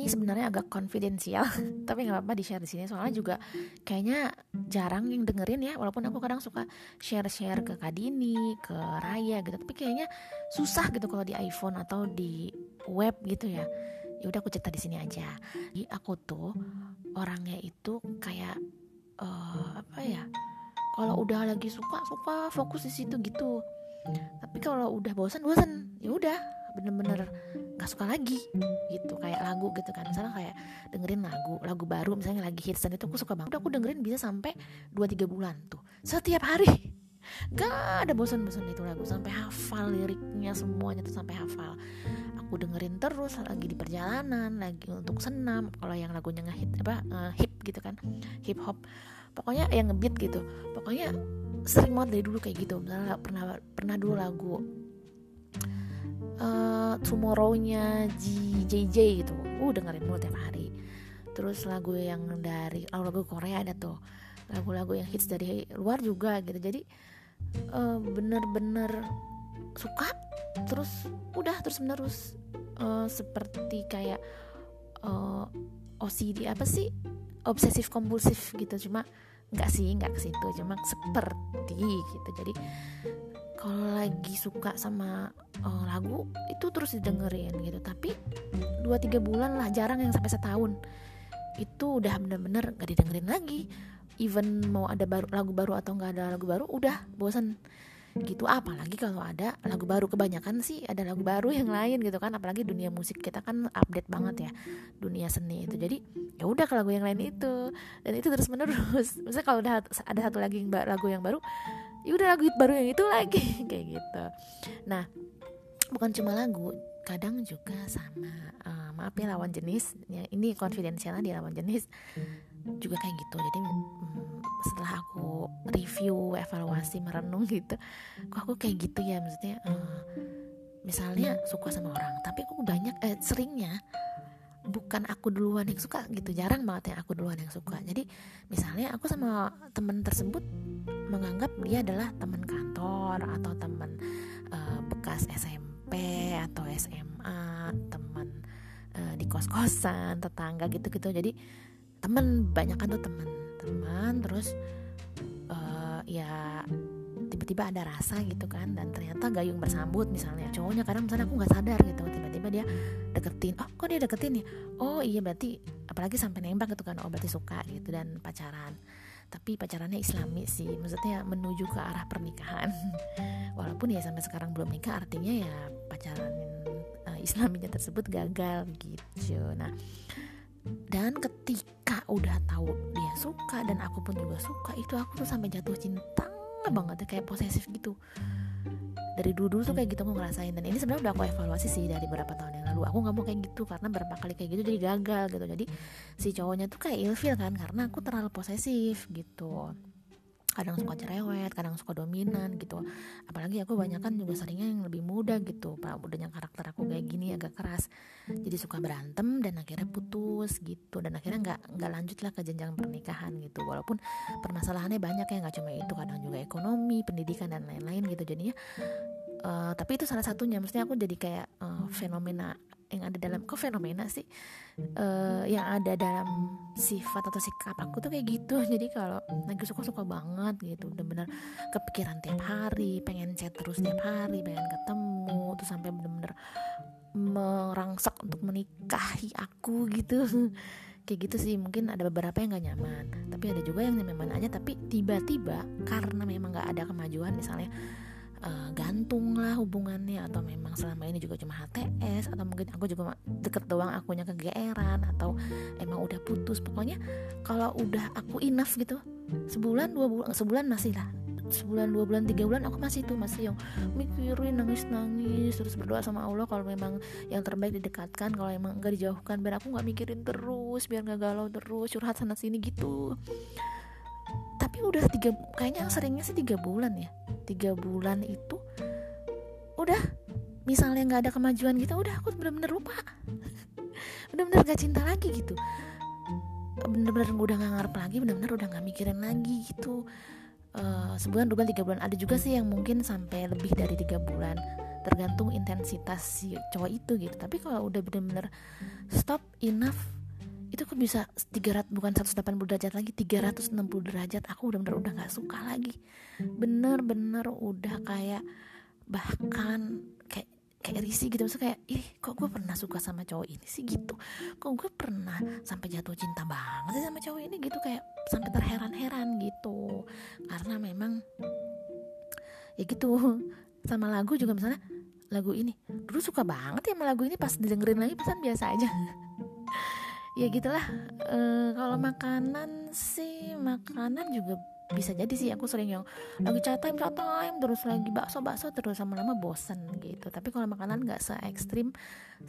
ini sebenarnya agak konfidensial tapi nggak apa-apa di share di sini. Soalnya juga kayaknya jarang yang dengerin ya walaupun aku kadang suka share-share ke Kadini ke Raya gitu. Tapi kayaknya susah gitu kalau di iPhone atau di web gitu ya. Ya udah aku cerita di sini aja. Jadi aku tuh orangnya itu kayak uh, apa ya kalau udah lagi suka suka fokus di situ gitu. Tapi kalau udah bosan bosan ya udah bener-bener nggak suka lagi gitu. Kayak lagu gitu kan misalnya kayak dengerin lagu lagu baru misalnya lagi hits dan itu aku suka banget. Aku dengerin bisa sampai 2-3 bulan tuh. Setiap hari. Gak ada bosan-bosan itu lagu sampai hafal liriknya semuanya tuh sampai hafal. Aku dengerin terus lagi di perjalanan lagi untuk senam kalau yang lagunya ngehit apa uh, hip gitu kan hip hop pokoknya yang ngebeat gitu. Pokoknya sering banget dari dulu kayak gitu. Misalnya pernah pernah dulu lagu uh, Tomorrow-nya JJ gitu. Uh dengerin mulu tiap hari. Terus lagu yang dari lagu-lagu Korea ada tuh. Lagu-lagu yang hits dari luar juga gitu. Jadi uh, bener-bener suka terus udah terus menerus uh, seperti kayak uh, OCD apa sih? Obsesif kompulsif gitu. Cuma nggak sih nggak ke situ. Cuma seperti gitu. Jadi kalau lagi suka sama uh, lagu itu terus didengerin gitu. Tapi 2-3 bulan lah jarang yang sampai setahun. Itu udah bener-bener gak didengerin lagi. Even mau ada baru lagu baru atau nggak ada lagu baru udah bosan gitu apalagi kalau ada lagu baru. Kebanyakan sih ada lagu baru yang lain gitu kan apalagi dunia musik kita kan update banget ya dunia seni itu. Jadi ya udah ke lagu yang lain itu. Dan itu terus menerus misalnya kalau udah ada satu lagi lagu yang baru ya udah lagu baru yang itu lagi kayak gitu. Nah bukan cuma lagu kadang juga sama uh, maaf ya lawan jenis ya ini konfidensialnya di lawan jenis juga kayak gitu. Jadi um, setelah aku review evaluasi merenung gitu kok aku kayak gitu ya? Maksudnya uh, misalnya suka sama orang tapi aku banyak eh, seringnya bukan aku duluan yang suka gitu. Jarang banget yang aku duluan yang suka. Jadi misalnya aku sama temen tersebut menganggap dia adalah teman kantor atau teman uh, bekas SMP atau SMA teman uh, di kos kosan tetangga gitu gitu jadi teman banyak kan tuh teman teman terus uh, ya tiba-tiba ada rasa gitu kan. Dan ternyata gayung bersambut misalnya cowoknya kadang misalnya aku nggak sadar gitu tiba-tiba dia deketin oh kok dia deketin ya? Oh iya berarti apalagi sampai nembak gitu kan oh berarti suka gitu. Dan pacaran tapi pacarannya islami sih maksudnya menuju ke arah pernikahan. Walaupun ya sampai sekarang belum nikah artinya ya pacaran uh, islaminya tersebut gagal gitu. Nah dan ketika udah tahu dia suka dan aku pun juga suka itu aku tuh sampai jatuh cinta banget ya kayak posesif gitu. Dari dulu, dulu tuh kayak gitu aku ngerasain. Dan ini sebenarnya udah aku evaluasi sih dari beberapa tahun yang lalu aku nggak mau kayak gitu karena berapa kali kayak gitu jadi gagal gitu jadi si cowoknya tuh kayak ilfil kan karena aku terlalu posesif gitu kadang suka cerewet, kadang suka dominan gitu. Apalagi aku banyak kan juga seringnya yang lebih muda gitu. Pak, udahnya karakter aku kayak gini agak keras. Jadi suka berantem dan akhirnya putus gitu. Dan akhirnya nggak nggak lanjut lah ke jenjang pernikahan gitu. Walaupun permasalahannya banyak ya nggak cuma itu, kadang juga ekonomi, pendidikan dan lain-lain gitu. Jadinya uh, tapi itu salah satunya. Maksudnya aku jadi kayak uh, fenomena yang ada dalam kok fenomena sih? Uh, yang ada dalam sifat atau sikap aku tuh kayak gitu. Jadi kalau lagi suka suka banget gitu bener-bener kepikiran tiap hari pengen chat terus tiap hari pengen ketemu tuh sampai bener-bener merangsak untuk menikahi aku gitu. Kayak gitu sih mungkin ada beberapa yang gak nyaman. Tapi ada juga yang nyaman aja tapi tiba-tiba karena memang gak ada kemajuan misalnya uh, gantung lah hubungannya. Atau memang selama ini juga cuma HTS atau mungkin aku juga deket doang akunya kegeeran atau emang udah putus. Pokoknya kalau udah aku enough gitu sebulan dua bulan sebulan masih lah. Sebulan dua bulan tiga bulan aku masih tuh masih yang mikirin nangis nangis terus berdoa sama Allah kalau memang yang terbaik didekatkan kalau emang enggak dijauhkan biar aku nggak mikirin terus biar nggak galau terus curhat sana sini gitu udah tiga kayaknya seringnya sih tiga bulan ya. Tiga bulan itu udah misalnya nggak ada kemajuan gitu udah aku bener-bener lupa. Bener-bener gak cinta lagi gitu. Bener-bener udah nggak ngarep lagi bener-bener udah nggak mikirin lagi gitu. Uh, sebulan dua bulan tiga bulan. Ada juga sih yang mungkin sampai lebih dari tiga bulan. Tergantung intensitas si cowok itu gitu. Tapi kalau udah bener-bener stop enough itu kok bisa 300 bukan 180 derajat lagi 360 derajat. Aku udah bener udah nggak suka lagi. Bener-bener udah kayak bahkan kayak kayak risih gitu. Maksudnya kayak ih kok gue pernah suka sama cowok ini sih? Gitu. Kok gue pernah sampai jatuh cinta banget sih sama cowok ini? Gitu kayak sampai terheran-heran gitu. Karena memang ya gitu. Sama lagu juga misalnya lagu ini. Dulu suka banget ya sama lagu ini pas didengerin lagi pesan biasa aja ya gitulah e, kalau makanan sih makanan juga bisa jadi sih aku sering yang lagi chat time chat time terus lagi bakso bakso terus sama lama bosen gitu. Tapi kalau makanan nggak se ekstrim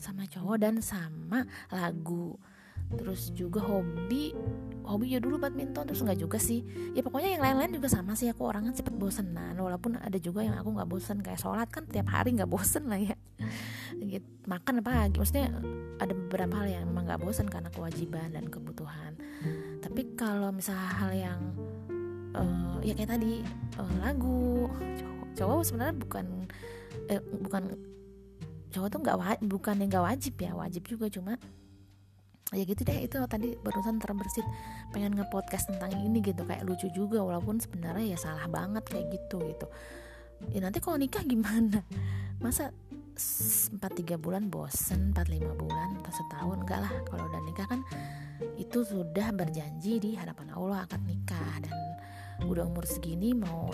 sama cowok dan sama lagu. Terus juga hobi hobi ya dulu badminton terus nggak juga sih. Ya pokoknya yang lain-lain juga sama sih aku orangnya cepet bosenan. Walaupun ada juga yang aku nggak bosen kayak sholat kan tiap hari nggak bosen lah ya gitu. makan apa lagi? Maksudnya ada beberapa hal yang memang nggak bosen karena kewajiban dan kebutuhan. Tapi kalau misalnya hal yang uh, ya kayak tadi uh, lagu cowok, cowok sebenarnya bukan eh, bukan cowok tuh nggak wajib bukan yang nggak wajib ya wajib juga cuma ya gitu deh itu tadi barusan terbersit pengen ngepodcast tentang ini gitu kayak lucu juga walaupun sebenarnya ya salah banget kayak gitu gitu. Ya nanti kalau nikah gimana? Masa empat tiga bulan bosen empat lima bulan atau setahun enggak lah. Kalau udah nikah kan itu sudah berjanji di hadapan Allah akan nikah. Dan udah umur segini mau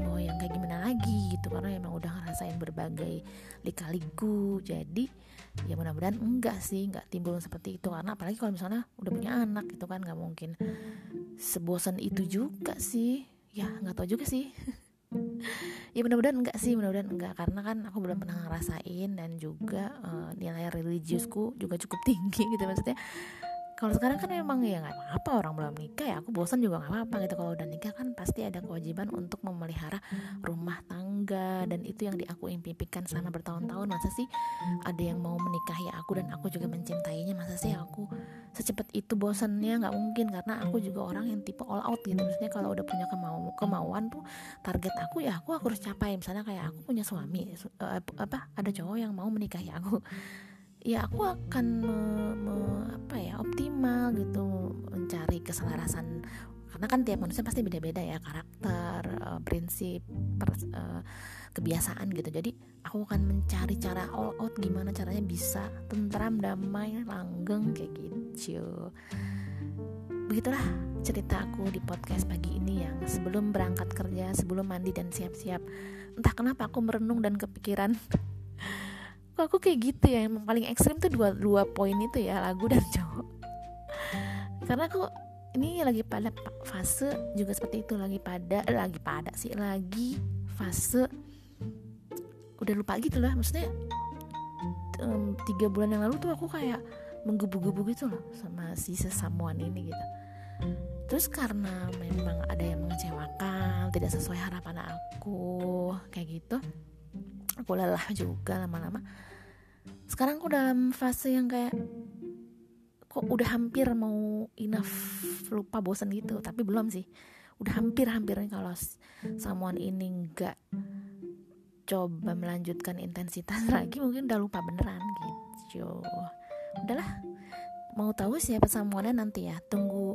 mau yang kayak gimana lagi gitu. Karena emang udah ngerasain berbagai lika-liku. Jadi ya mudah-mudahan enggak sih enggak timbul seperti itu. Karena apalagi kalau misalnya udah punya anak gitu kan nggak mungkin sebosan itu juga sih. Ya nggak tahu juga sih ya mudah-mudahan enggak sih mudah-mudahan enggak. Karena kan aku belum pernah ngerasain dan juga uh, nilai religiusku juga cukup tinggi gitu maksudnya. Kalau sekarang kan emang ya nggak apa-apa orang belum nikah ya aku bosan juga nggak apa-apa gitu. Kalau udah nikah kan pasti ada kewajiban untuk memelihara rumah tangga dan itu yang di aku impikan selama bertahun-tahun. Masa sih ada yang mau menikahi aku dan aku juga mencintainya? Masa sih aku secepat itu bosannya? Nggak mungkin karena aku juga orang yang tipe all out gitu. Maksudnya kalau udah punya kemau kemauan tuh target aku ya aku, aku harus capai. Misalnya kayak aku punya suami uh, apa ada cowok yang mau menikahi aku ya aku akan me, me, apa ya optimal gitu mencari keselarasan karena kan tiap manusia pasti beda-beda ya karakter uh, prinsip pers, uh, kebiasaan gitu. Jadi aku akan mencari cara all out gimana caranya bisa tentram damai langgeng kayak gitu. Begitulah cerita aku di podcast pagi ini yang sebelum berangkat kerja sebelum mandi dan siap-siap. Entah kenapa aku merenung dan kepikiran kok aku kayak gitu ya? Yang paling ekstrim tuh dua dua poin itu ya lagu dan cowok. Karena aku ini lagi pada fase juga seperti itu lagi pada eh, lagi pada sih lagi fase. Udah lupa gitu lah maksudnya um, tiga bulan yang lalu tuh aku kayak menggebu-gebu gitu loh sama si sesamuan ini gitu. Terus karena memang ada yang mengecewakan tidak sesuai harapan aku kayak gitu aku lelah juga lama-lama. Sekarang aku dalam fase yang kayak kok udah hampir mau enough lupa bosan gitu. Tapi belum sih. Udah hampir-hampir kalau someone ini nggak coba melanjutkan intensitas lagi mungkin udah lupa beneran gitu. Udahlah. Mau tahu siapa someone nanti ya. Tunggu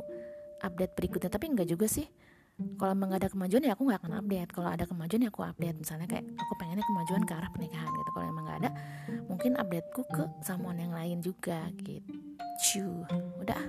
update berikutnya. Tapi enggak juga sih kalau emang gak ada kemajuan ya aku nggak akan update. Kalau ada kemajuan ya aku update. Misalnya kayak aku pengennya kemajuan ke arah pernikahan gitu. Kalau emang gak ada mungkin updateku ke samuan yang lain juga gitu. Udah